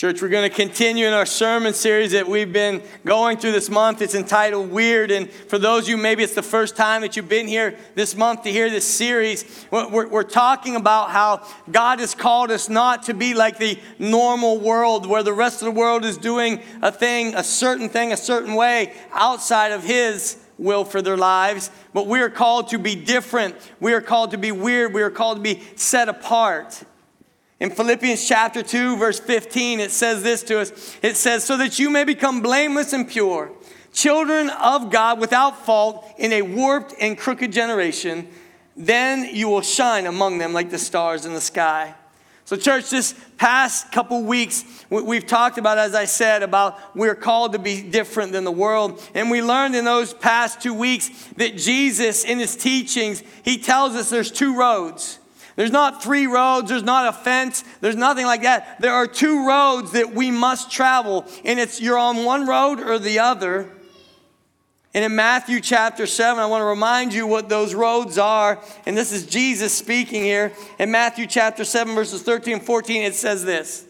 Church, we're going to continue in our sermon series that we've been going through this month. It's entitled Weird. And for those of you, maybe it's the first time that you've been here this month to hear this series, we're, we're, talking about how God has called us not to be like the normal world where the rest of the world is doing a thing, a certain thing, a certain way outside of His will for their lives, but we are called to be different. We are called to be weird. We are called to be set apart. In Philippians chapter 2, verse 15, it says this to us it says, So that you may become blameless and pure, children of God without fault in a warped and crooked generation, then you will shine among them like the stars in the sky. So, church, this past couple weeks, we've talked about, as I said, about we're called to be different than the world. And we learned in those past two weeks that Jesus, in his teachings, he tells us there's two roads. There's not three roads, there's not a fence, there's nothing like that. There are two roads that we must travel, and it's you're on one road or the other. And in Matthew chapter 7, I want to remind you what those roads are. And this is Jesus speaking here. In Matthew chapter 7, verses 13 and 14, it says this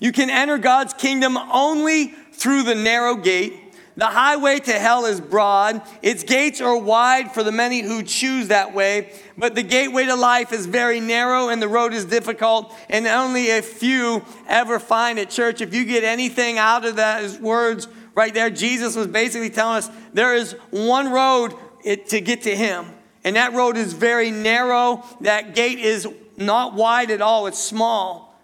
You can enter God's kingdom only through the narrow gate. The highway to hell is broad, its gates are wide for the many who choose that way, but the gateway to life is very narrow and the road is difficult, and only a few ever find it. Church, if you get anything out of those words right there, Jesus was basically telling us there is one road to get to Him, and that road is very narrow. That gate is not wide at all, it's small.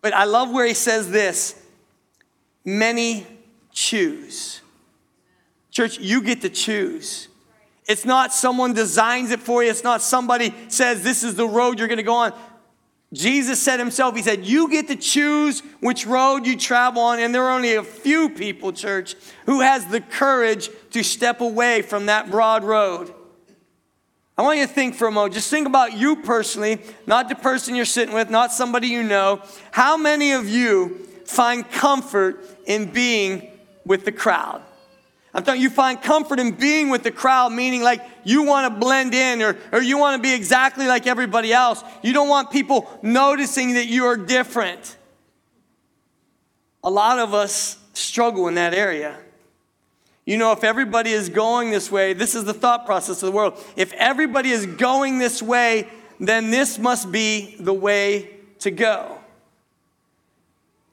But I love where He says this many choose. Church, you get to choose. It's not someone designs it for you. It's not somebody says this is the road you're going to go on. Jesus said himself, He said, You get to choose which road you travel on. And there are only a few people, church, who has the courage to step away from that broad road. I want you to think for a moment. Just think about you personally, not the person you're sitting with, not somebody you know. How many of you find comfort in being with the crowd? I'm telling you, you find comfort in being with the crowd, meaning like you want to blend in or, or you want to be exactly like everybody else. You don't want people noticing that you are different. A lot of us struggle in that area. You know, if everybody is going this way, this is the thought process of the world. If everybody is going this way, then this must be the way to go.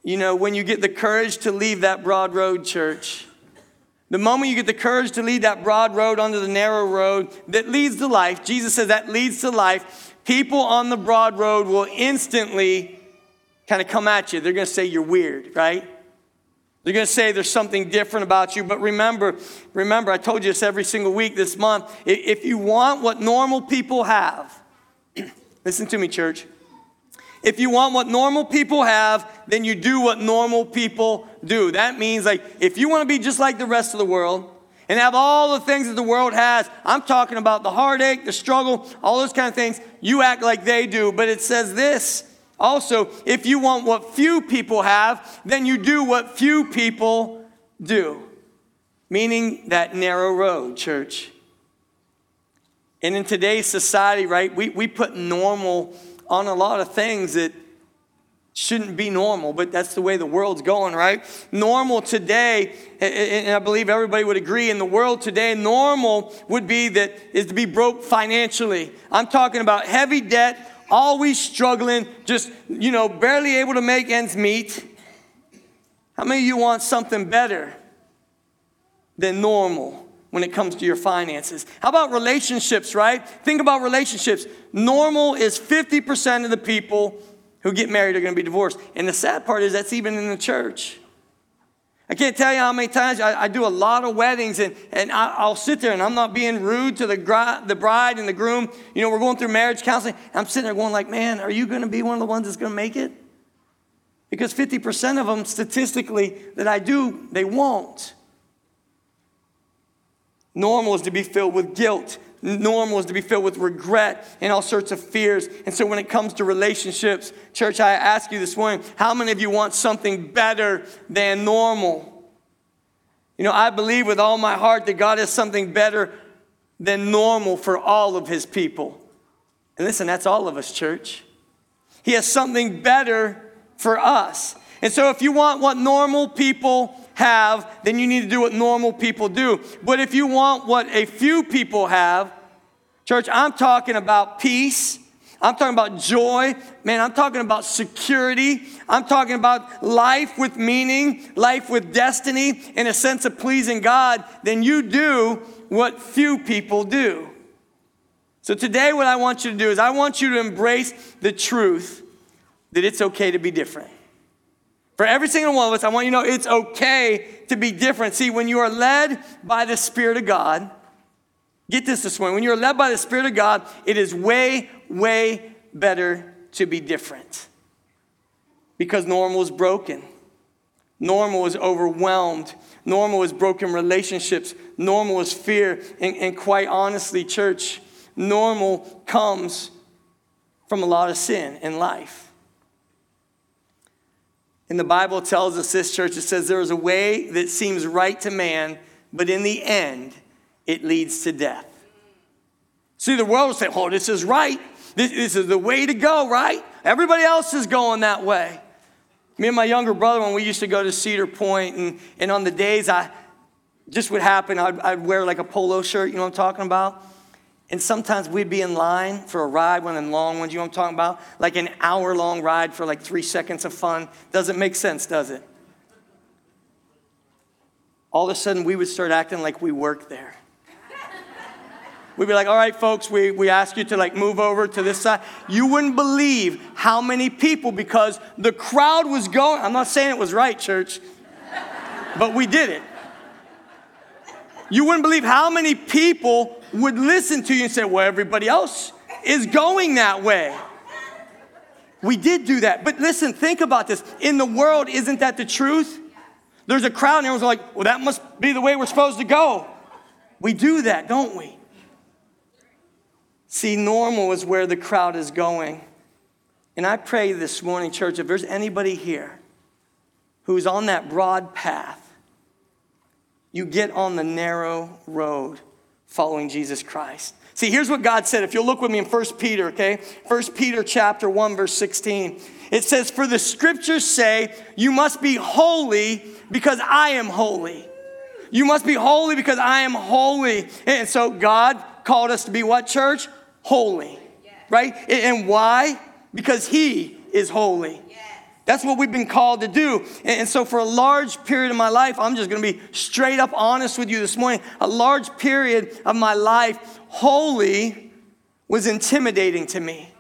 You know, when you get the courage to leave that broad road, church, the moment you get the courage to lead that broad road onto the narrow road that leads to life, Jesus says that leads to life, people on the broad road will instantly kind of come at you. They're going to say you're weird, right? They're going to say there's something different about you. But remember, remember, I told you this every single week this month. If you want what normal people have, listen to me, church. If you want what normal people have, then you do what normal people do. That means, like, if you want to be just like the rest of the world and have all the things that the world has, I'm talking about the heartache, the struggle, all those kind of things, you act like they do. But it says this also, if you want what few people have, then you do what few people do. Meaning that narrow road, church. And in today's society, right, we, we put normal on a lot of things that shouldn't be normal, but that's the way the world's going, right? Normal today, and I believe everybody would agree, in the world today, normal would be that is to be broke financially. I'm talking about heavy debt, always struggling, just, you know, barely able to make ends meet. How many of you want something better than normal? When it comes to your finances. How about relationships, right? Think about relationships. Normal is 50% of the people who get married are going to be divorced. And the sad part is that's even in the church. I can't tell you how many times I, I do a lot of weddings and, and I, will sit there and I'm not being rude to the, the bride and the groom. You know, we're going through marriage counseling. I'm sitting there going like, man, are you going to be one of the ones that's going to make it? Because 50% of them statistically that I do, they won't. Normal is to be filled with guilt. Normal is to be filled with regret and all sorts of fears. And so, when it comes to relationships, church, I ask you this morning how many of you want something better than normal? You know, I believe with all my heart that God has something better than normal for all of his people. And listen, that's all of us, church. He has something better for us. And so, if you want what normal people have, then you need to do what normal people do. But if you want what a few people have, church, I'm talking about peace. I'm talking about joy. Man, I'm talking about security. I'm talking about life with meaning, life with destiny, and a sense of pleasing God. Then you do what few people do. So today, what I want you to do is I want you to embrace the truth that it's okay to be different. For every single one of us, I want you to know it's okay to be different. See, when you are led by the Spirit of God, get this this morning, when you're led by the Spirit of God, it is way, way better to be different. Because normal is broken. Normal is overwhelmed. Normal is broken relationships. Normal is fear. And, and quite honestly, church, normal comes from a lot of sin in life. And the Bible tells us this, church, it says there is a way that seems right to man, but in the end, it leads to death. See, the world will say, oh, this is right. This, this is the way to go, right? Everybody else is going that way. Me and my younger brother, when we used to go to Cedar Point, and, and on the days I just would happen, I'd, I'd wear like a polo shirt, you know what I'm talking about? And sometimes we'd be in line for a ride, one of long ones, you know what I'm talking about? Like an hour long ride for like three seconds of fun. Doesn't make sense, does it? All of a sudden, we would start acting like we work there. We'd be like, all right, folks, we, we ask you to like move over to this side. You wouldn't believe how many people, because the crowd was going, I'm not saying it was right, church, but we did it. You wouldn't believe how many people would listen to you and say, well, everybody else is going that way. We did do that. But listen, think about this. In the world, isn't that the truth? There's a crowd and everyone's like, well, that must be the way we're supposed to go. We do that, don't we? See, normal is where the crowd is going. And I pray this morning, church, if there's anybody here who's on that broad path, you get on the narrow road following Jesus Christ. See, here's what God said. If you'll look with me in 1 Peter, okay? 1 Peter chapter 1 verse 16. It says, "For the scriptures say, you must be holy because I am holy." You must be holy because I am holy. And so God called us to be what church? Holy. Right? And why? Because he is holy. That's what we've been called to do. And so, for a large period of my life, I'm just going to be straight up honest with you this morning. A large period of my life, holy was intimidating to me.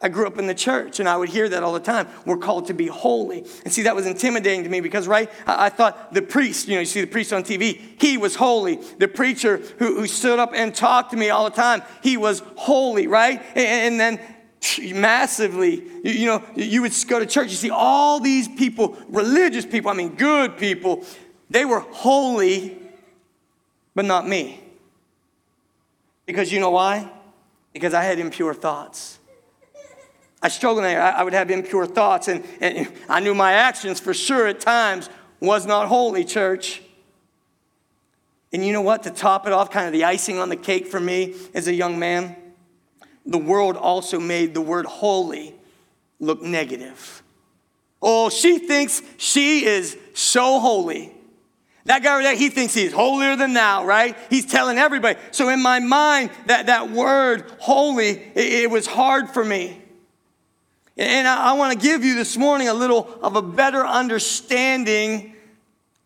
I grew up in the church and I would hear that all the time. We're called to be holy. And see, that was intimidating to me because, right, I, thought the priest, you know, you see the priest on TV, he was holy. The preacher who, who stood up and talked to me all the time, he was holy, right? And, and then massively. You, know, you would go to church, you see all these people, religious people, I mean, good people, they were holy, but not me. Because you know why? Because I had impure thoughts. I struggled there. I would have impure thoughts, and, and I knew my actions for sure at times was not holy, church. And you know what? To top it off, kind of the icing on the cake for me as a young man, the world also made the word holy look negative. Oh, she thinks she is so holy. That guy right there, he thinks he's holier than thou, right? He's telling everybody. So in my mind, that, that word holy, it, it was hard for me. And I, I want to give you this morning a little of a better understanding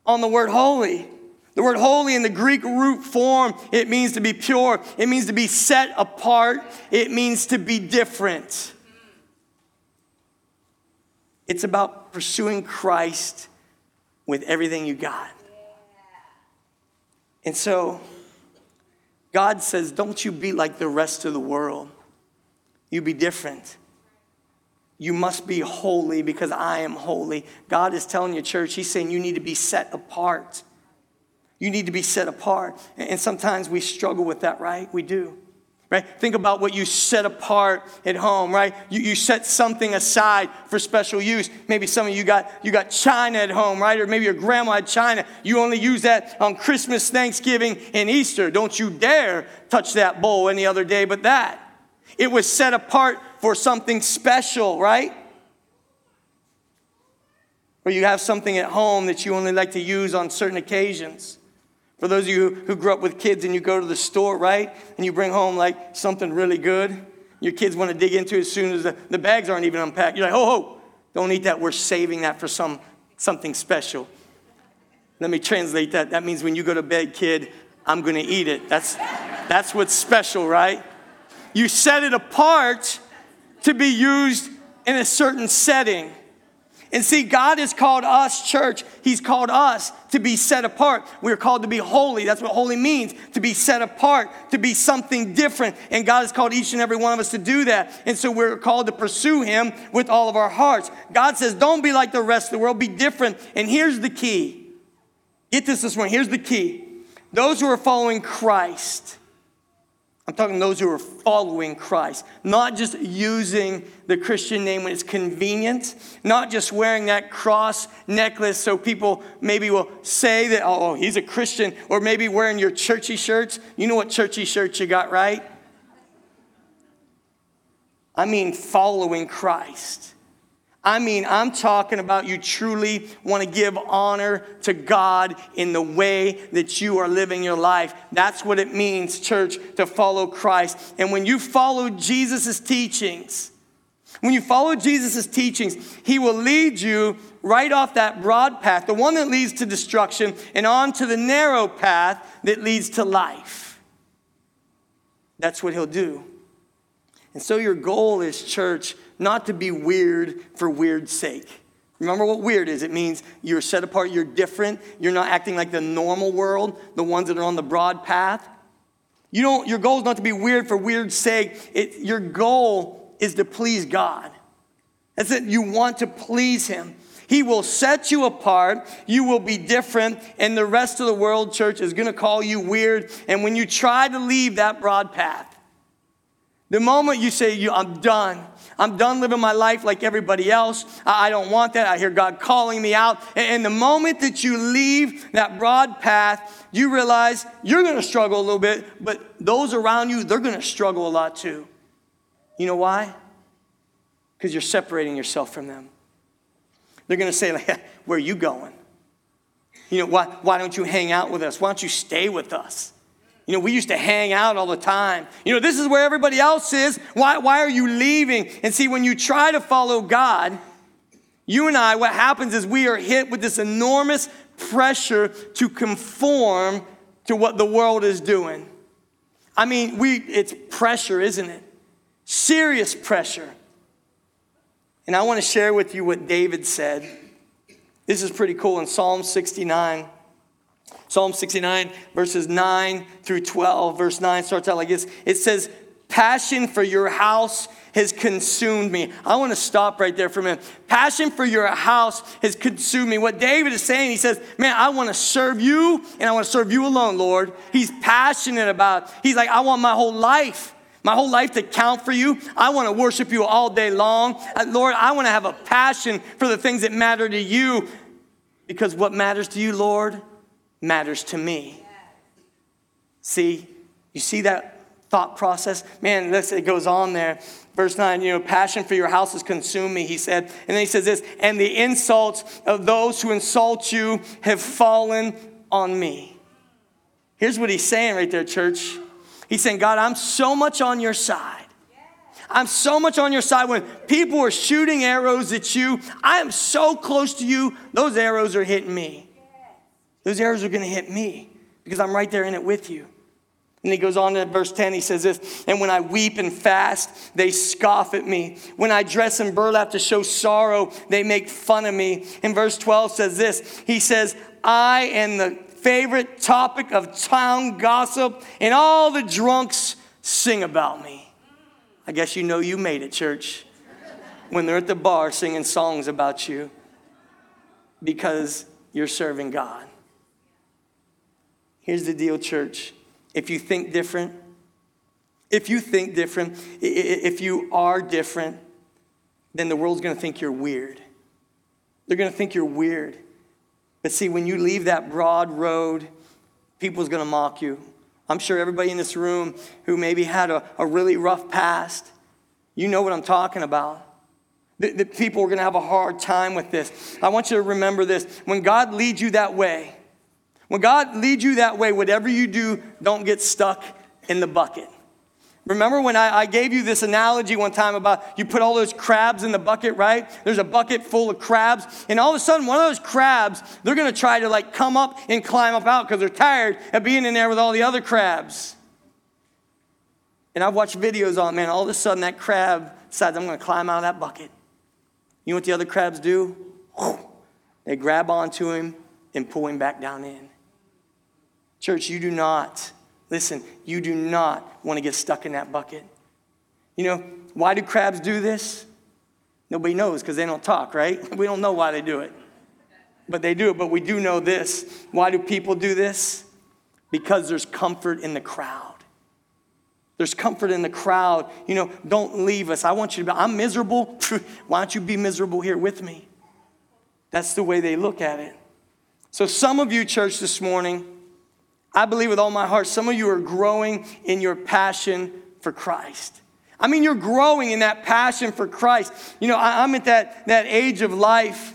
on the word holy. The word holy in the Greek root form, it means to be pure. It means to be set apart. It means to be different. It's about pursuing Christ with everything you got. And so, God says, don't you be like the rest of the world. You be different. You must be holy because I am holy. God is telling you, church, He's saying you need to be set apart. You need to be set apart. And sometimes we struggle with that, right? We do. Right? Think about what you set apart at home, right? You, you set something aside for special use. Maybe some of you got you got china at home, right? Or maybe your grandma had china. You only use that on Christmas, Thanksgiving, and Easter. Don't you dare touch that bowl any other day but that. It was set apart for something special, right? Or you have something at home that you only like to use on certain occasions. For those of you who grew up with kids and you go to the store, right? And you bring home like something really good. Your kids want to dig into it as soon as the, the bags aren't even unpacked. You're like, ho, ho, don't eat that. We're saving that for some, something special. Let me translate that. That means when you go to bed, kid, I'm going to eat it. That's, that's what's special, right? You set it apart to be used in a certain setting. And see, God has called us, church, He's called us to be set apart. We're called to be holy. That's what holy means to be set apart, to be something different. And God has called each and every one of us to do that. And so we're called to pursue Him with all of our hearts. God says, don't be like the rest of the world, be different. And here's the key get this this morning. Here's the key those who are following Christ I'm talking those who are following Christ, not just using the Christian name when it's convenient, not just wearing that cross necklace so people maybe will say that, oh, oh he's a Christian, or maybe wearing your churchy shirts. You know what churchy shirts you got, right? I mean, following Christ. I mean, I'm talking about you truly want to give honor to God in the way that you are living your life. That's what it means, church, to follow Christ. And when you follow Jesus' teachings, when you follow Jesus' teachings, he will lead you right off that broad path, the one that leads to destruction, and on to the narrow path that leads to life. That's what he'll do. And so, your goal is, church, not to be weird for weird's sake. Remember what weird is? It means you're set apart, you're different, you're not acting like the normal world, the ones that are on the broad path. You don't, your goal is not to be weird for weird's sake. It, your goal is to please God. That's it. You want to please Him. He will set you apart. You will be different. And the rest of the world, church, is going to call you weird. And when you try to leave that broad path, the moment you say, I'm done, I'm done living my life like everybody else. I don't want that. I hear God calling me out. And the moment that you leave that broad path, you realize you're going to struggle a little bit, but those around you, they're going to struggle a lot too. You know why? Because you're separating yourself from them. They're going to say, like, Where are you going? You know, why, why don't you hang out with us? Why don't you stay with us? You know, we used to hang out all the time. You know, this is where everybody else is. Why, why are you leaving? And see, when you try to follow God, you and I, what happens is we are hit with this enormous pressure to conform to what the world is doing. I mean, we, it's pressure, isn't it? Serious pressure. And I want to share with you what David said. This is pretty cool in Psalm 69. Psalm 69, verses 9 through 12. Verse 9 starts out like this it says, Passion for your house has consumed me. I want to stop right there for a minute. Passion for your house has consumed me. What David is saying, he says, Man, I want to serve you and I want to serve you alone, Lord. He's passionate about, he's like, I want my whole life my whole life to count for you. I want to worship you all day long. Uh, Lord, I want to have a passion for the things that matter to you because what matters to you, Lord, matters to me. See, you see that thought process? Man, this it goes on there. Verse 9, you know, passion for your house has consumed me, he said. And then he says this, and the insults of those who insult you have fallen on me. Here's what he's saying right there, church. He's saying, God, I'm so much on your side. I'm so much on your side. When people are shooting arrows at you, I am so close to you, those arrows are hitting me. Those arrows are going to hit me because I'm right there in it with you. And he goes on to verse 10, he says this, and when I weep and fast, they scoff at me. When I dress in burlap to show sorrow, they make fun of me. And verse 12 says this, he says, I am the favorite topic of town gossip, and all the drunks sing about me. I guess you know you made it, church, when they're at the bar singing songs about you because you're serving God. Here's the deal, church. If you think different, if you think different, if you are different, then the world's gonna think you're weird. They're gonna think you're weird. But see, when you leave that broad road, people's gonna mock you. I'm sure everybody in this room who maybe had a, a really rough past, you know what I'm talking about. The, that people are to have a hard time with this. I want you to remember this. When God leads you that way, when God leads you that way, whatever you do, don't get stuck in the bucket. Remember when I, I, gave you this analogy one time about you put all those crabs in the bucket, right? There's a bucket full of crabs, and all of a sudden, one of those crabs, they're gonna try to like come up and climb up out because they're tired of being in there with all the other crabs. And I've watched videos on, man, all of a sudden that crab decides, I'm gonna climb out of that bucket. You know what the other crabs do? They grab onto him and pull him back down in. Church, you do not, listen, you do not want to get stuck in that bucket. You know, why do crabs do this? Nobody knows because they don't talk, right? We don't know why they do it. But they do it. But we do know this. Why do people do this? Because there's comfort in the crowd. There's comfort in the crowd. You know, don't leave us. I want you to be, I'm miserable. Why don't you be miserable here with me? That's the way they look at it. So, some of you, church, this morning, I believe with all my heart, some of you are growing in your passion for Christ. I mean, you're growing in that passion for Christ. You know, I'm at that, that age of life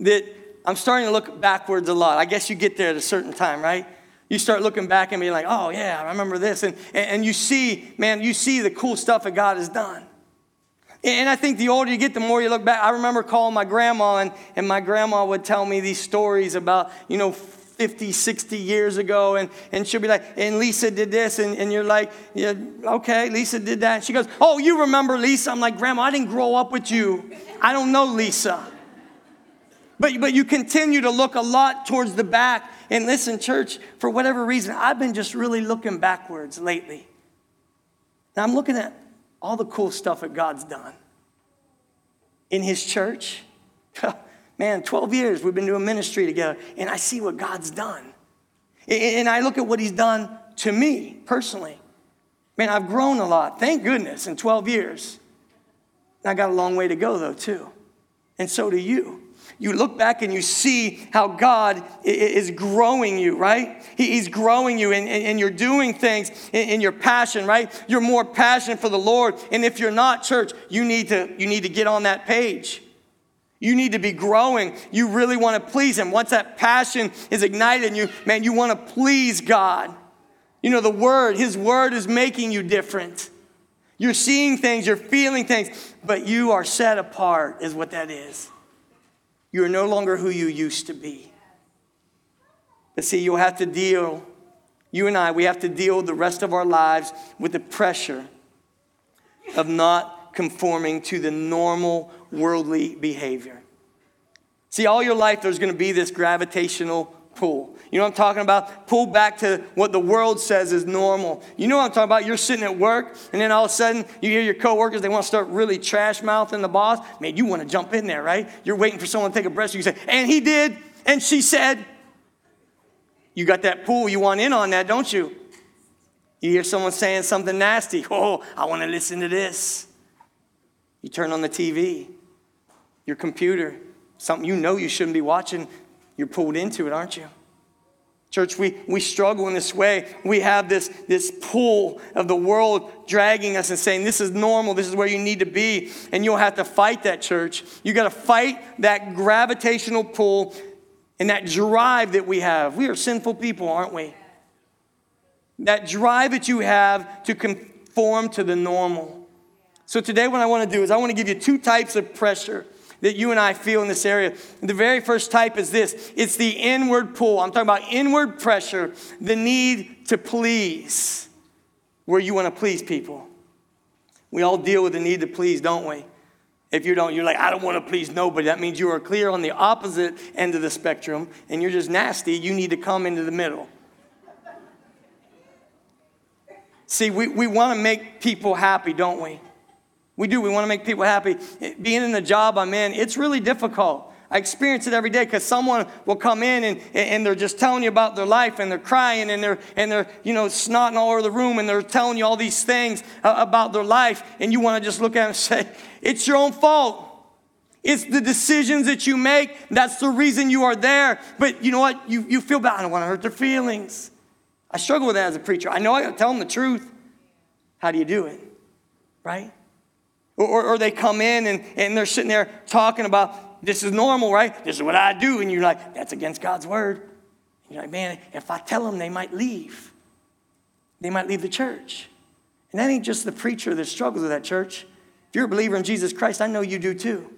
that I'm starting to look backwards a lot. I guess you get there at a certain time, right? You start looking back and being like, oh, yeah, I remember this. And, and you see, man, you see the cool stuff that God has done. And I think the older you get, the more you look back. I remember calling my grandma, and, and my grandma would tell me these stories about, you know, 50, 60 years ago. And, and she'll be like, and Lisa did this. And, and you're like, yeah, okay, Lisa did that. She goes, oh, you remember Lisa? I'm like, Grandma, I didn't grow up with you. I don't know Lisa. But, but you continue to look a lot towards the back. And listen, church, for whatever reason, I've been just really looking backwards lately. Now I'm looking at all the cool stuff that God's done in His church. Man, 12 years we've been doing ministry together, and I see what God's done. And I look at what He's done to me personally. Man, I've grown a lot. Thank goodness in 12 years. I got a long way to go, though, too. And so do you you look back and you see how God is growing you, right? He's growing you and, and you're doing things in your passion, right? You're more passionate for the Lord. And if you're not, church, you need to, you need to get on that page. You need to be growing. You really want to please Him. Once that passion is ignited in you, man, you want to please God. You know, the Word, His Word is making you different. You're seeing things, you're feeling things, but you are set apart, is what that is. You are no longer who you used to be. But see, you'll have to deal, you and I, we have to deal the rest of our lives with the pressure of not conforming to the normal worldly behavior. See, all your life there's going to be this gravitational pull. You know what I'm talking about? Pull back to what the world says is normal. You know what I'm talking about? You're sitting at work, and then all of a sudden you hear your coworkers, they want to start really trash mouthing the boss. Man, you want to jump in there, right? You're waiting for someone to take a breath. So you say, and he did, and she said. You got that pull, you want in on that, don't you? You hear someone saying something nasty. Oh, I want to listen to this. You turn on the TV, your computer, something you know you shouldn't be watching, you're pulled into it, aren't you? Church, we, we struggle in this way. We have this, this pull of the world dragging us and saying, This is normal, this is where you need to be. And you'll have to fight that, church. You got to fight that gravitational pull and that drive that we have. We are sinful people, aren't we? That drive that you have to conform to the normal. So, today, what I want to do is I want to give you two types of pressure that you and I feel in this area. The very first type is this it's the inward pull. I'm talking about inward pressure, the need to please, where you want to please people. We all deal with the need to please, don't we? If you don't, you're like, I don't want to please nobody. That means you are clear on the opposite end of the spectrum and you're just nasty. You need to come into the middle. See, we, we want to make people happy, don't we? We do. We want to make people happy. Being in the job I'm in, it's really difficult. I experience it every day because someone will come in and, and they're just telling you about their life and they're crying and they're, and they're, you know, snotting all over the room and they're telling you all these things about their life. And you want to just look at them and say, it's your own fault. It's the decisions that you make. That's the reason you are there. But you know what? You, you feel bad. I don't want to hurt their feelings. I struggle with that as a preacher. I know I got to tell them the truth. How do you do it? Right? Or, or, they come in and, and they're sitting there talking about this is normal, right? This is what I do. And you're like, that's against God's word. And you're like, man, if I tell them, they might leave. They might leave the church. And that ain't just the preacher that struggles with that church. If you're a believer in Jesus Christ, I know you do too.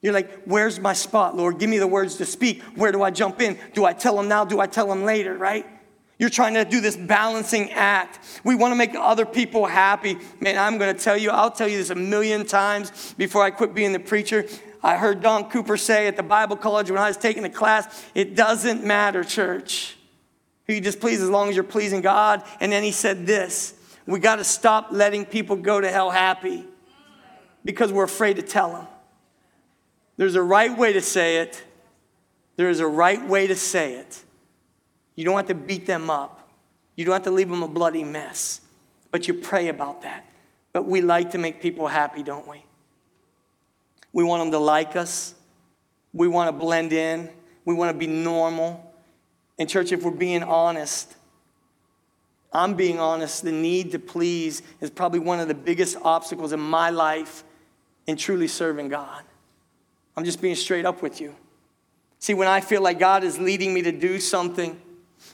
You're like, where's my spot, Lord? Give me the words to speak. Where do I jump in? Do I tell them now? Do I tell them later, right? You're trying to do this balancing act. We want to make other people happy. Man, I'm going to tell you, I'll tell you this a million times before I quit being the preacher. I heard Don Cooper say at the Bible college when I was taking the class, it doesn't matter, church. Who you just please as long as you're pleasing God. And then he said this we got to stop letting people go to hell happy because we're afraid to tell them. There's a right way to say it, there is a right way to say it. You don't have to beat them up, you don't have to leave them a bloody mess, but you pray about that. But we like to make people happy, don't we? We want them to like us. We want to blend in. We want to be normal. And, church, if we're being honest, I'm being honest, the need to please is probably one of the biggest obstacles in my life in truly serving God. I'm just being straight up with you. See, when I feel like God is leading me to do something,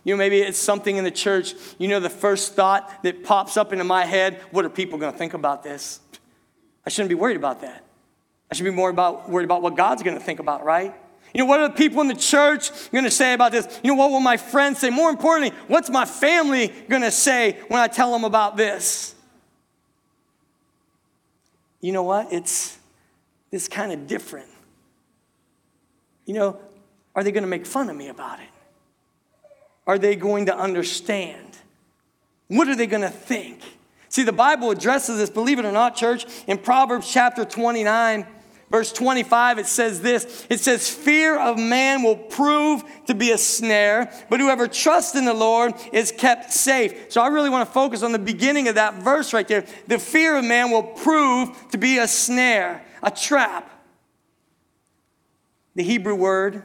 you know, maybe it's something in the church, you know, the first thought that pops up into my head what are people going to think about this? I shouldn't be worried about that. I should be more about, worried about what God's going to think about, right? You know, what are the people in the church going to say about this? You know, what will my friends say? More importantly, what's my family going to say when I tell them about this? You know what? It's, it's kind of different. You know, are they going to make fun of me about it? Are they going to understand? What are they going to think? See, the Bible addresses this, believe it or not, church, in Proverbs chapter 29 Verse 25, it says this it says, Fear of man will prove to be a snare, but whoever trusts in the Lord is kept safe. So I really want to focus on the beginning of that verse right there. The fear of man will prove to be a snare, a trap. The Hebrew word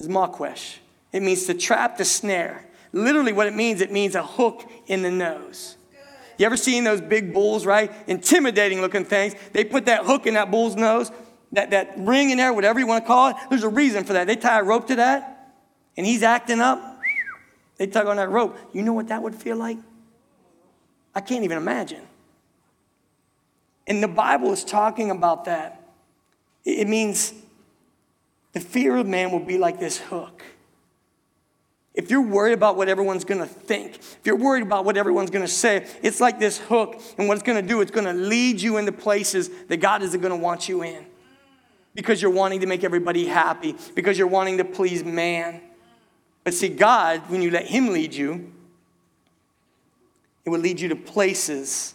is makwesh. It means to trap, to snare. Literally, what it means, it means a hook in the nose. You ever seen those big bulls, right? Intimidating looking things. They put that hook in that bull's nose, that, that ring in there, whatever you want to call it. There's a reason for that. They tie a rope to that, and he's acting up. They tug on that rope. You know what that would feel like? I can't even imagine. And the Bible is talking about that. It means the fear of man will be like this hook. If you're worried about what everyone's gonna think, if you're worried about what everyone's gonna say, it's like this hook, and what it's gonna do, it's gonna lead you into places that God isn't gonna want you in. Because you're wanting to make everybody happy, because you're wanting to please man. But see, God, when you let Him lead you, it will lead you to places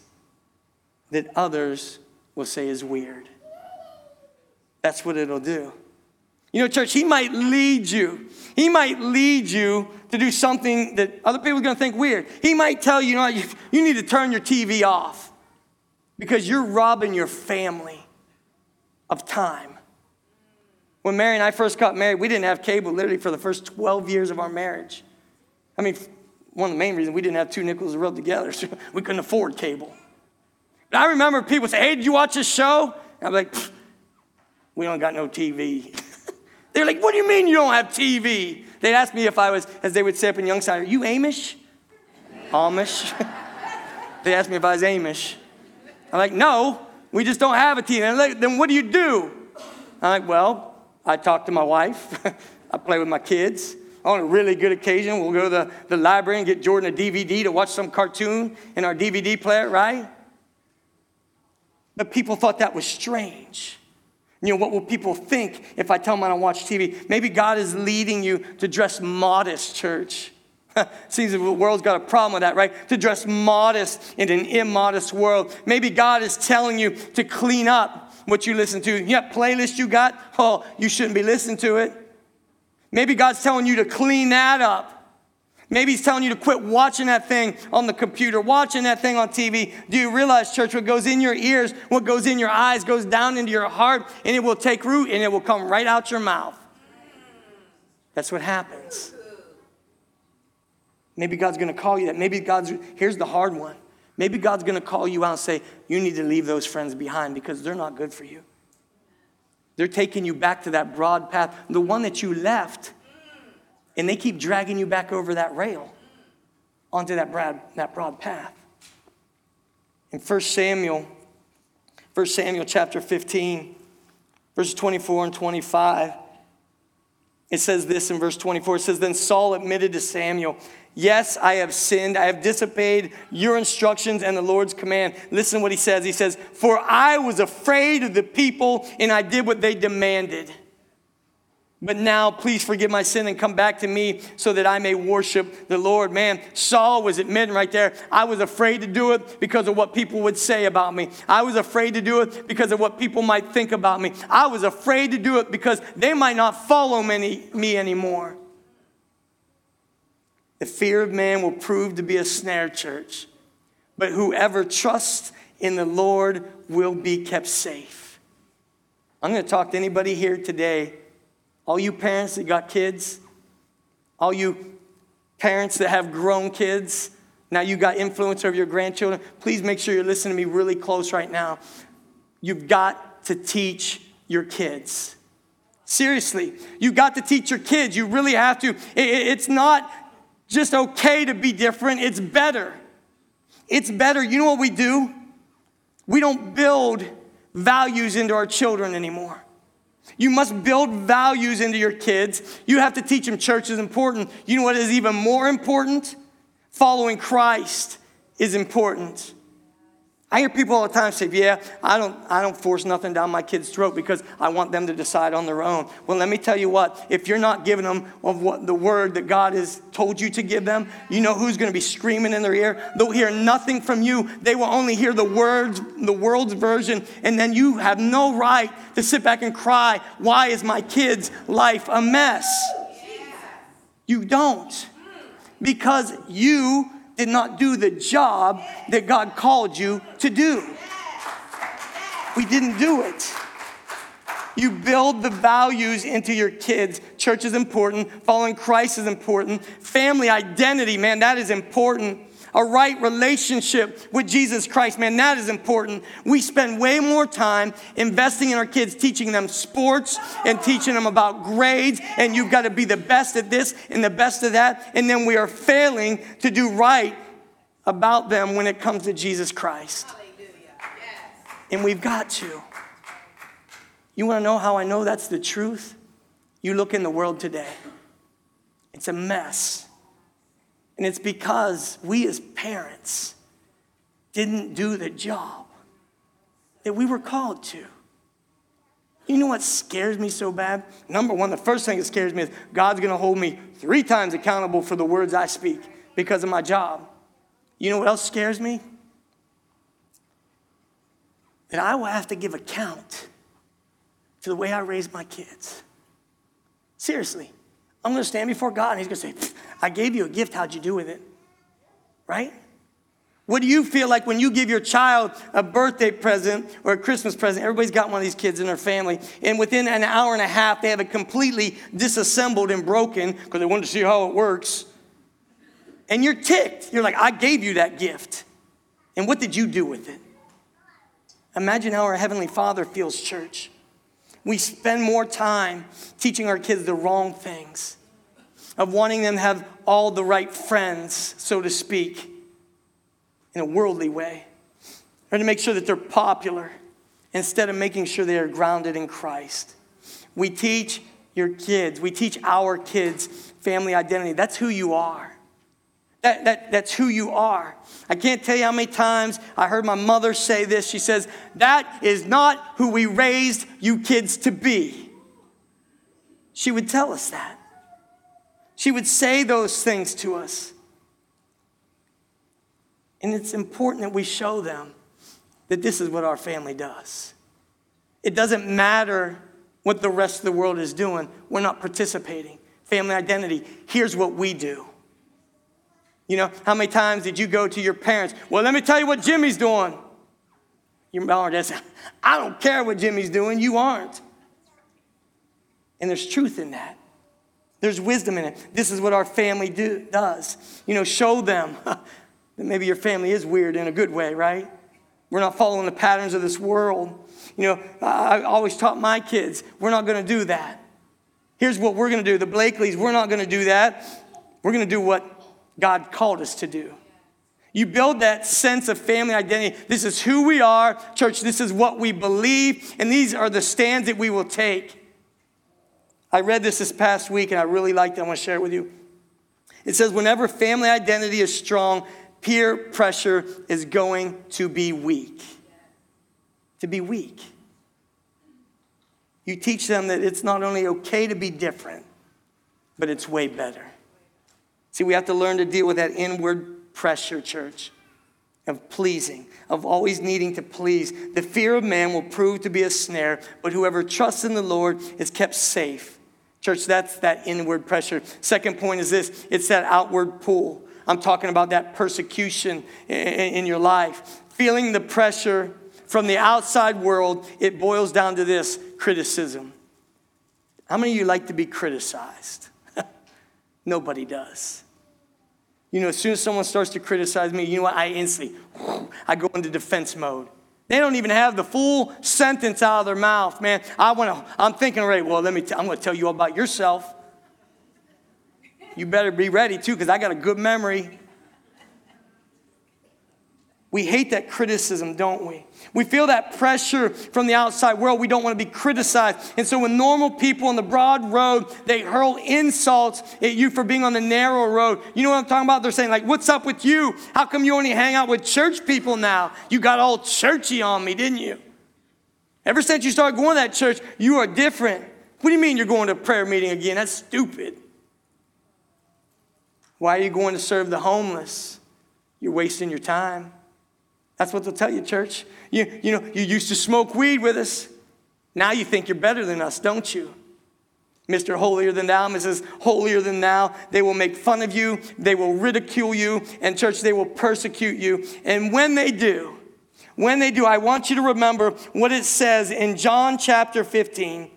that others will say is weird. That's what it'll do. You know, church, he might lead you. He might lead you to do something that other people are going to think weird. He might tell you, you know, you, need to turn your TV off because you're robbing your family of time. When Mary and I first got married, we didn't have cable literally for the first 12 years of our marriage. I mean, one of the main reasons we didn't have two nickels to rub together, so we couldn't afford cable. But I remember people say, Hey, did you watch this show? And I'm like, We don't got no TV. They're like, what do you mean you don't have TV? They'd ask me if I was, as they would say up in Youngside, are you Amish? Amish? they asked me if I was Amish. I'm like, no, we just don't have a TV. Like, then what do you do? I'm like, well, I talk to my wife. I play with my kids. On a really good occasion, we'll go to the, the library and get Jordan a DVD to watch some cartoon in our DVD player, right? But people thought that was strange. You know, what will people think if I tell them I don't watch TV? Maybe God is leading you to dress modest, church. Seems the world's got a problem with that, right? To dress modest in an immodest world. Maybe God is telling you to clean up what you listen to. Yeah, playlist you got? Oh, you shouldn't be listening to it. Maybe God's telling you to clean that up. Maybe he's telling you to quit watching that thing on the computer, watching that thing on TV. Do you realize, church, what goes in your ears, what goes in your eyes, goes down into your heart, and it will take root and it will come right out your mouth? That's what happens. Maybe God's going to call you that. Maybe God's, here's the hard one. Maybe God's going to call you out and say, You need to leave those friends behind because they're not good for you. They're taking you back to that broad path, the one that you left, and they keep dragging you back over that rail onto that broad, that broad path. In 1 Samuel, 1 Samuel chapter 15, verses 24 and 25, it says this in verse 24. It says, Then Saul admitted to Samuel, Yes, I have sinned. I have disobeyed your instructions and the Lord's command. Listen to what he says. He says, For I was afraid of the people and I did what they demanded. But now, please forgive my sin and come back to me so that I may worship the Lord. Man, Saul was admitting right there, I was afraid to do it because of what people would say about me. I was afraid to do it because of what people might think about me. I was afraid to do it because they might not follow me, me anymore. The fear of man will prove to be a snare, church. But whoever trusts in the Lord will be kept safe. I'm going to talk to anybody here today all you parents that got kids, all you parents that have grown kids, now you got influence over your grandchildren, please make sure you're listening to me really close right now. You've got to teach your kids. Seriously, you got to teach your kids. You really have to. It's not just okay to be different, it's better. It's better. You know what we do? We don't build values into our children anymore. You must build values into your kids. You have to teach them church is important. You know what is even more important? Following Christ is important. I hear people all the time say, Yeah, I don't, I don't force nothing down my kid's throat because I want them to decide on their own. Well, let me tell you what, if you're not giving them of what the word that God has told you to give them, you know who's going to be screaming in their ear? They'll hear nothing from you. They will only hear the words, the world's version, and then you have no right to sit back and cry, Why is my kid's life a mess? You don't. Because you did not do the job that God called you to do. We didn't do it. You build the values into your kids. Church is important. Following Christ is important. Family identity, man, that is important a right relationship with Jesus Christ, man, that is important. We spend way more time investing in our kids, teaching them sports and teaching them about grades, and you've got to be the best at this and the best of that. And then we are failing to do right about them when it comes to Jesus Christ. And we've got to. You want to know how I know that's the truth? You look in the world today, it's a mess. And it's because we as parents didn't do the job that we were called to. You know what scares me so bad? Number one, the first thing that scares me is God's gonna hold me three times accountable for the words I speak because of my job. You know what else scares me? That I will have to give account to the way I raise my kids. Seriously. I'm going to stand before God and He's going to say, I gave you a gift. How'd you do with it? Right? What do you feel like when you give your child a birthday present or a Christmas present? Everybody's got one of these kids in their family, and within an hour and a half, they have it completely disassembled and broken because they wanted to see how it works. And you're ticked. You're like, I gave you that gift. And what did you do with it? Imagine how our Heavenly Father feels, church. We spend more time teaching our kids the wrong things, of wanting them to have all the right friends, so to speak, in a worldly way, or to make sure that they're popular instead of making sure they are grounded in Christ. We teach your kids, we teach our kids family identity. That's who you are. That, that, that's who you are. I can't tell you how many times I heard my mother say this. She says, That is not who we raised you kids to be. She would tell us that. She would say those things to us. And it's important that we show them that this is what our family does. It doesn't matter what the rest of the world is doing, we're not participating. Family identity, here's what we do. You know, how many times did you go to your parents? Well, let me tell you what Jimmy's doing. Your mom said, I don't care what Jimmy's doing, you aren't. And there's truth in that. There's wisdom in it. This is what our family do, does. You know, show them that maybe your family is weird in a good way, right? We're not following the patterns of this world. You know, I always taught my kids, we're not going to do that. Here's what we're going to do. The Blakeleys, we're not going to do that. We're going to do what God called us to do. You build that sense of family identity. This is who we are, church. This is what we believe, and these are the stands that we will take. I read this this past week, and I really liked it. I want to share it with you. It says, whenever family identity is strong, peer pressure is going to be weak. To be weak. You teach them that it's not only okay to be different, but it's way better. See, we have to learn to deal with that inward pressure, church, of pleasing, of always needing to please. The fear of man will prove to be a snare, but whoever trusts in the Lord is kept safe. Church, that's that inward pressure. Second point is this it's that outward pull. I'm talking about that persecution in your life. Feeling the pressure from the outside world, it boils down to this criticism. How many of you like to be criticized? Nobody does. You know, as soon as someone starts to criticize me, you know what? I instantly, I go into defense mode. They don't even have the full sentence out of their mouth, man. I want to, I'm thinking, right, well, let me, i I'm going to tell you all about yourself. You better be ready too, because I got a good memory. We hate that criticism, don't we? We feel that pressure from the outside world. We don't want to be criticized. And so when normal people on the broad road, they hurl insults at you for being on the narrow road. You know what I'm talking about? They're saying like, "What's up with you? How come you only hang out with church people now? You got all churchy on me, didn't you?" Ever since you started going to that church, you are different. What do you mean you're going to a prayer meeting again? That's stupid. Why are you going to serve the homeless? You're wasting your time. That's what they'll tell you, church. You, you know, you used to smoke weed with us. Now you think you're better than us, don't you? Mr. Holier than thou, Mrs. Holier than thou. They will make fun of you, they will ridicule you, and church, they will persecute you. And when they do, when they do, I want you to remember what it says in John chapter 15.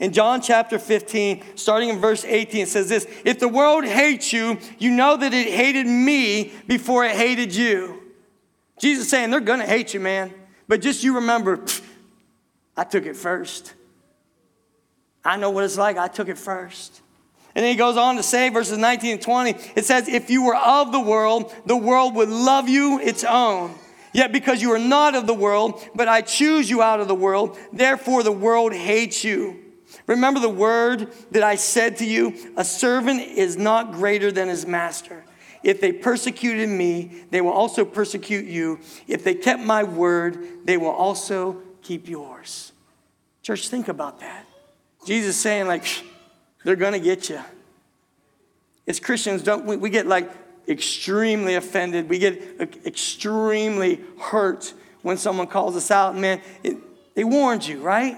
In John chapter 15, starting in verse 18, it says this If the world hates you, you know that it hated me before it hated you. Jesus saying they're going to hate you, man. But just you remember, I took it first. I know what it's like. I took it first. And then he goes on to say, verses 19 and 20, it says, If you were of the world, the world would love you its own. Yet because you are not of the world, but I choose you out of the world, therefore the world hates you. Remember the word that I said to you a servant is not greater than his master. If they persecuted me, they will also persecute you. If they kept my word, they will also keep yours. Church, think about that. Jesus saying, like, they're going to get you. As Christians, don't we, we get like extremely offended. We get extremely hurt when someone calls us out. Man, it, they warned you, right?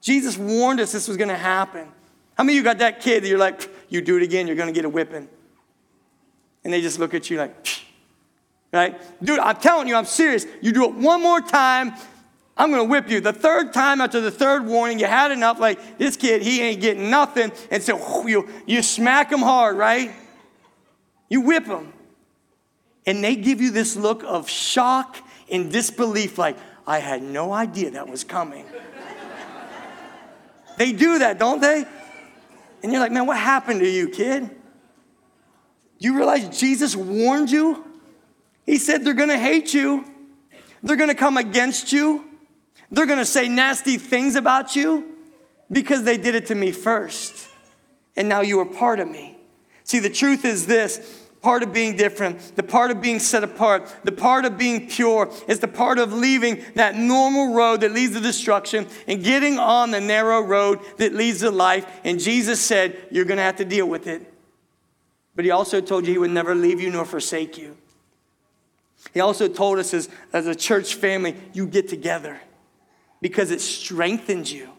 Jesus warned us this was going to happen. How many of you got that kid that you're like, you do it again, you're going to get a whipping? And they just look at you like, Psh. right? Dude, I'm telling you, I'm serious. You do it one more time, I'm gonna whip you. The third time after the third warning, you had enough, like this kid, he ain't getting nothing. And so you, you smack him hard, right? You whip him. And they give you this look of shock and disbelief, like, I had no idea that was coming. they do that, don't they? And you're like, man, what happened to you, kid? You realize Jesus warned you? He said they're gonna hate you, they're gonna come against you, they're gonna say nasty things about you because they did it to me first. And now you are part of me. See, the truth is this part of being different, the part of being set apart, the part of being pure is the part of leaving that normal road that leads to destruction and getting on the narrow road that leads to life. And Jesus said, You're going to have to deal with it. But he also told you he would never leave you nor forsake you. He also told us as, as a church family, you get together because it strengthens you.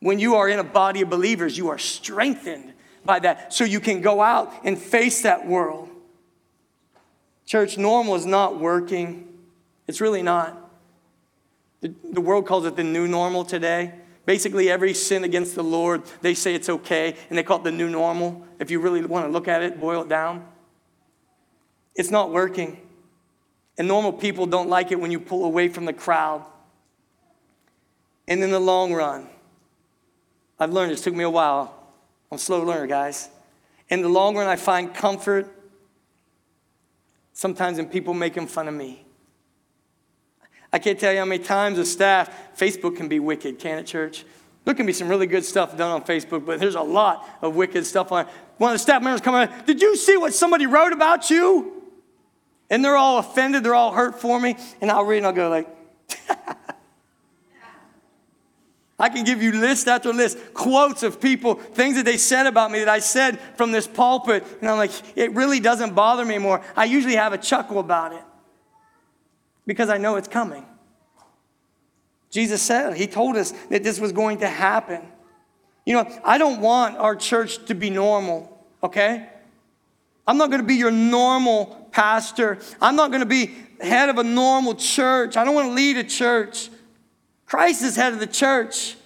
When you are in a body of believers, you are strengthened by that so you can go out and face that world. Church, normal is not working. It's really not. The, the world calls it the new normal today. Basically, every sin against the Lord, they say it's okay, and they call it the new normal. If you really want to look at it, boil it down. It's not working. And normal people don't like it when you pull away from the crowd. And in the long run, I've learned this took me a while. I'm a slow learner, guys. In the long run, I find comfort sometimes in people making fun of me. I can't tell you how many times as staff, Facebook can be wicked, can it, church? There can be some really good stuff done on Facebook, but there's a lot of wicked stuff on. One of the staff members come did you see what somebody wrote about you? And they're all offended, they're all hurt for me, and I'll read and I'll go like, I can give you list after list, quotes of people, things that they said about me that I said from this pulpit. And I'm like, it really doesn't bother me anymore. I usually have a chuckle about it because I know it's coming. Jesus said, He told us that this was going to happen. You know, I don't want our church to be normal, okay? I'm not to be your normal pastor. I'm not to be head of a normal church. I don't want to lead a church. Christ is head of the church.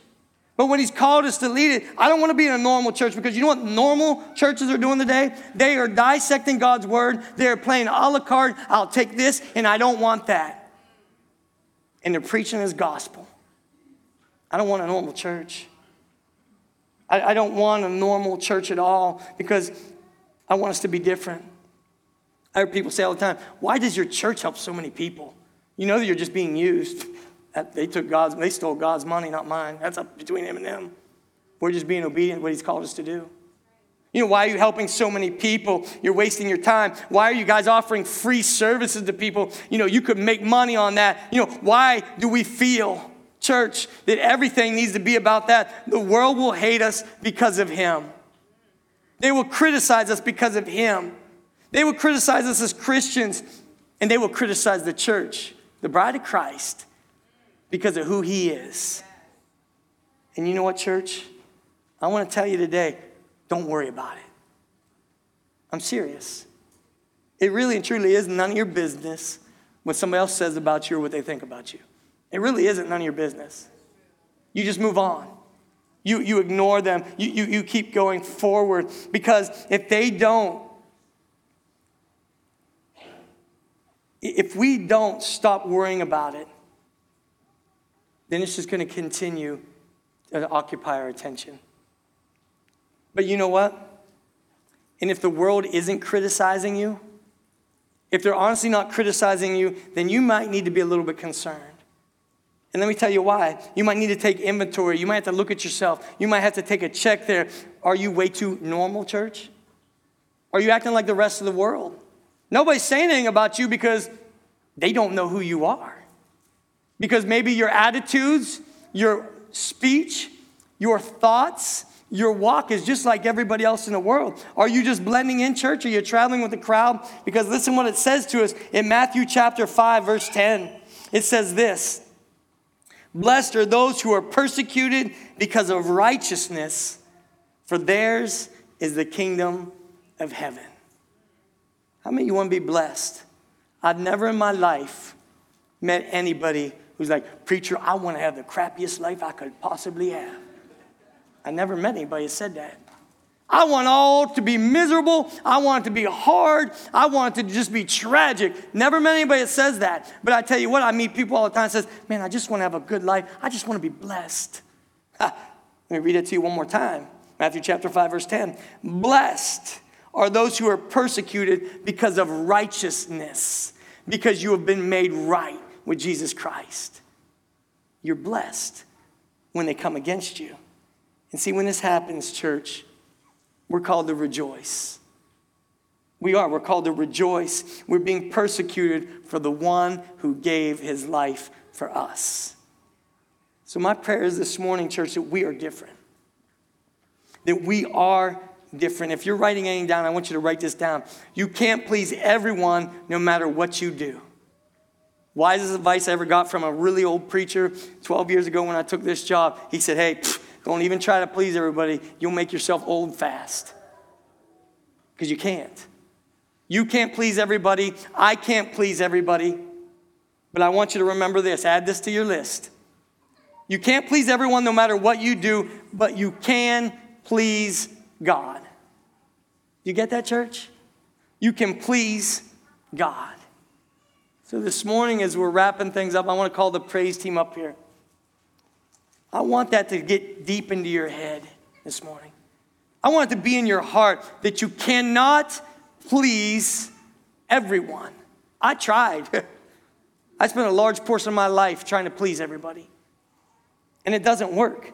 But when he's called us to lead it, I don't want to be in a normal church because you know what normal churches are doing today? They are dissecting God's word. They're playing a la carte. I'll take this and I don't want that. And they're preaching his gospel. I don't want a normal church. I, I don't want a normal church at all because I want us to be different. I hear people say all the time, why does your church help so many people? You know that you're just being used. That, they took God's, they stole God's money, not mine. That's up between him and them. We're just being obedient what he's called us to do. You know, why are you helping so many people? You're wasting your time. Why are you guys offering free services to people? You know, you could make money on that. You know, why do we feel, church, that everything needs to be about that? The world will hate us because of him. They will criticize us because of him. They will criticize us as Christians, and they will criticize the church, the bride of Christ, because of who He is. And you know what, church? I want to tell you today don't worry about it. I'm serious. It really and truly is none of your business what somebody else says about you or what they think about you. It really isn't none of your business. You just move on. You, you ignore them. You, you, you keep going forward because if they don't, if we don't stop worrying about it, then it's just going to continue to occupy our attention. But you know what? And if the world isn't criticizing you, if they're honestly not criticizing you, then you might need to be a little bit concerned. And let me tell you why. You might need to take inventory. You might have to look at yourself. You might have to take a check there. Are you way too normal, church? Are you acting like the rest of the world? Nobody's saying anything about you because they don't know who you are. Because maybe your attitudes, your speech, your thoughts, your walk is just like everybody else in the world. Are you just blending in church? Are you traveling with the crowd? Because listen what it says to us in Matthew chapter 5, verse 10. It says this Blessed are those who are persecuted because of righteousness, for theirs is the kingdom of heaven. How many you want to be blessed? I've never in my life met anybody who's like, Preacher, I want to have the crappiest life I could possibly have. I never met anybody who said that. I want all to be miserable. I want it to be hard. I want it to just be tragic. Never met anybody that says that. But I tell you what, I meet people all the time that says, man, I just want to have a good life. I just want to be blessed. Let me read it to you one more time. Matthew chapter 5, verse 10. Blessed are those who are persecuted because of righteousness, because you have been made right with Jesus Christ. You're blessed when they come against you. And see, when this happens, church, we're called to rejoice. We are. We're called to rejoice. We're being persecuted for the one who gave his life for us. So, my prayer is this morning, church, that we are different. That we are different. If you're writing anything down, I want you to write this down. You can't please everyone no matter what you do. Wisest advice I ever got from a really old preacher 12 years ago when I took this job. He said, Hey, pff, don't even try to please everybody. You'll make yourself old fast. Because you can't. You can't please everybody. I can't please everybody. But I want you to remember this add this to your list. You can't please everyone no matter what you do, but you can please God. You get that, church? You can please God. So this morning, as we're wrapping things up, I want to call the praise team up here. I want that to get deep into your head this morning. I want it to be in your heart that you cannot please everyone. I tried. I spent a large portion of my life trying to please everybody, and it doesn't work.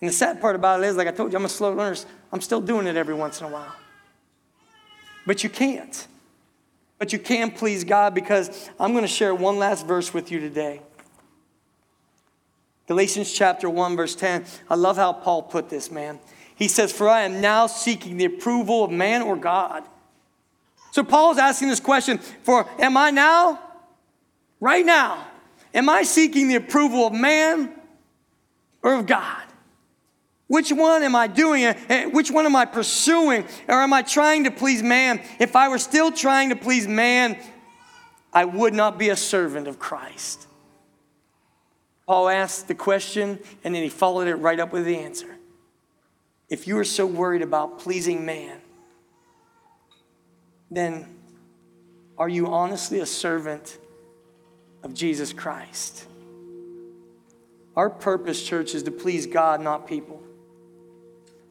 And the sad part about it is, like I told you, I'm a slow learner. I'm still doing it every once in a while. But you can't. But you can please God because I'm going to share one last verse with you today. Galatians chapter 1, verse 10. I love how Paul put this, man. He says, For I am now seeking the approval of man or God. So Paul's asking this question for am I now, right now, am I seeking the approval of man or of God? Which one am I doing? Which one am I pursuing? Or am I trying to please man? If I were still trying to please man, I would not be a servant of Christ. Paul asked the question and then he followed it right up with the answer. If you are so worried about pleasing man, then are you honestly a servant of Jesus Christ? Our purpose, church, is to please God, not people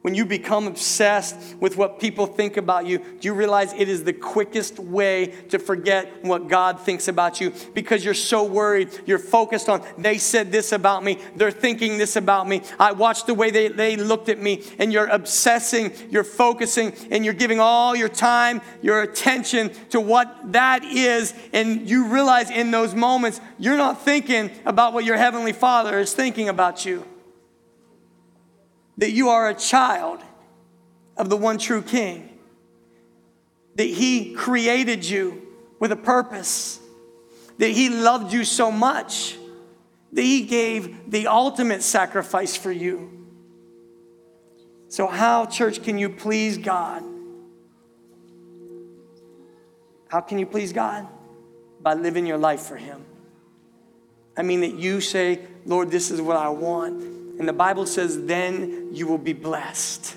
when you become obsessed with what people think about you, do you realize it is the quickest way to forget what God thinks about you because you're so worried. You're focused on, they said this about me, they're thinking this about me. I watched the way they, they looked at me, and you're obsessing, you're focusing, and you're giving all your time, your attention to what that is. And you realize in those moments, you're not thinking about what your Heavenly Father is thinking about you that you are a child of the one true King, that He created you with a purpose, that He loved you so much that He gave the ultimate sacrifice for you. So, how, church, can you please God? How can you please God? By living your life for Him. I mean, that you say, Lord, this is what I want. And the Bible says, then you will be blessed.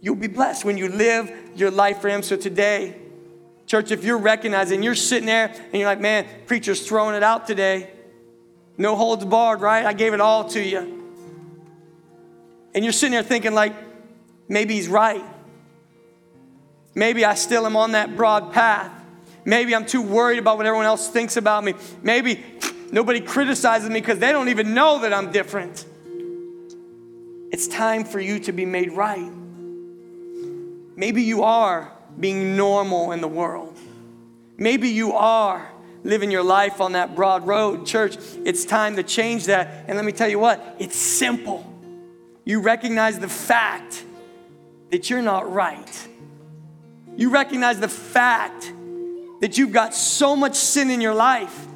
You'll be blessed when you live your life for Him. So today, church, if you're recognizing, you're sitting there and you're like, man, preacher's throwing it out today. No holds barred, right? I gave it all to you. And you're sitting there thinking, like, maybe he's right. Maybe I still am on that broad path. Maybe I'm too worried about what everyone else thinks about me. Maybe nobody criticizes me because they don't even know that I'm different. It's time for you to be made right. Maybe you are being normal in the world. Maybe you are living your life on that broad road. Church, it's time to change that. And let me tell you what, it's simple. You recognize the fact that you're not right. You recognize the fact that you've got so much sin in your life.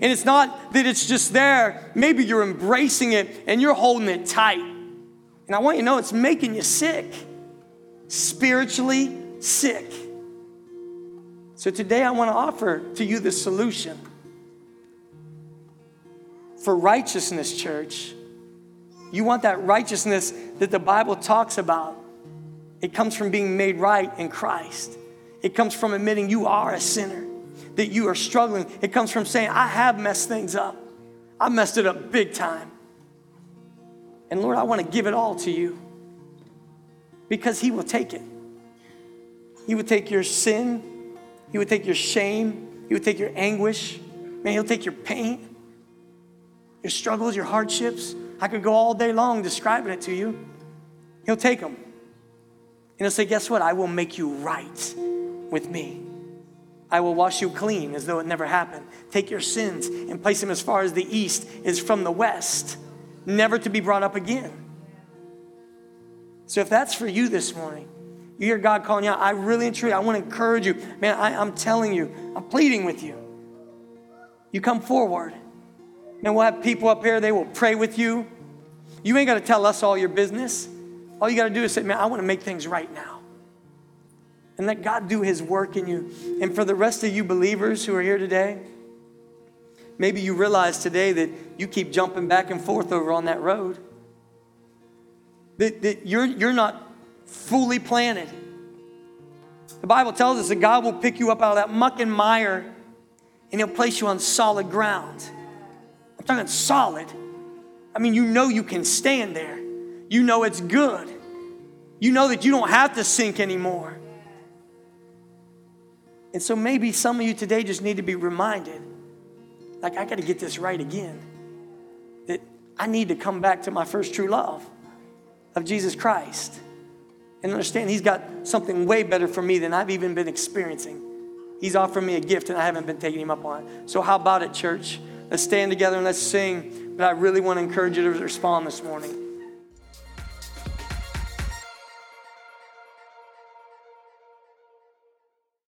And it's not that it's just there. Maybe you're embracing it and you're holding it tight. And I want you to know it's making you sick, spiritually sick. So today I want to offer to you the solution. For righteousness, church, you want that righteousness that the Bible talks about. It comes from being made right in Christ. It comes from admitting you are a sinner, that you are struggling. It comes from saying, I have messed things up. I messed it up big time. And Lord, I want to give it all to you because He will take it. He would take your sin, He would take your shame, He would take your anguish, man, He'll take your pain, your struggles, your hardships. I could go all day long describing it to you. He'll take them. And He'll say, Guess what? I will make you right with me. I will wash you clean as though it never happened. Take your sins and place them as far as the east is from the west never to be brought up again. So if that's for you this morning, you hear God calling you out, I really and truly, I want to encourage you. Man, I, am telling you, I'm pleading with you. You come forward. And we'll have people up here, they will pray with you. You ain't got to tell us all your business. All you got to do is say, man, I want to make things right now. And let God do his work in you. And for the rest of you believers who are here today, Maybe you realize today that you keep jumping back and forth over on that road. That, that you're, you're not fully planted. The Bible tells us that God will pick you up out of that muck and mire and He'll place you on solid ground. I'm talking solid. I mean, you know you can stand there, you know it's good, you know that you don't have to sink anymore. And so maybe some of you today just need to be reminded like, I got to get this right again. That I need to come back to my first true love of Jesus Christ and understand He's got something way better for me than I've even been experiencing. He's offered me a gift and I haven't been taking Him up on it. So, how about it, church? Let's stand together and let's sing. But I really want to encourage you to respond this morning.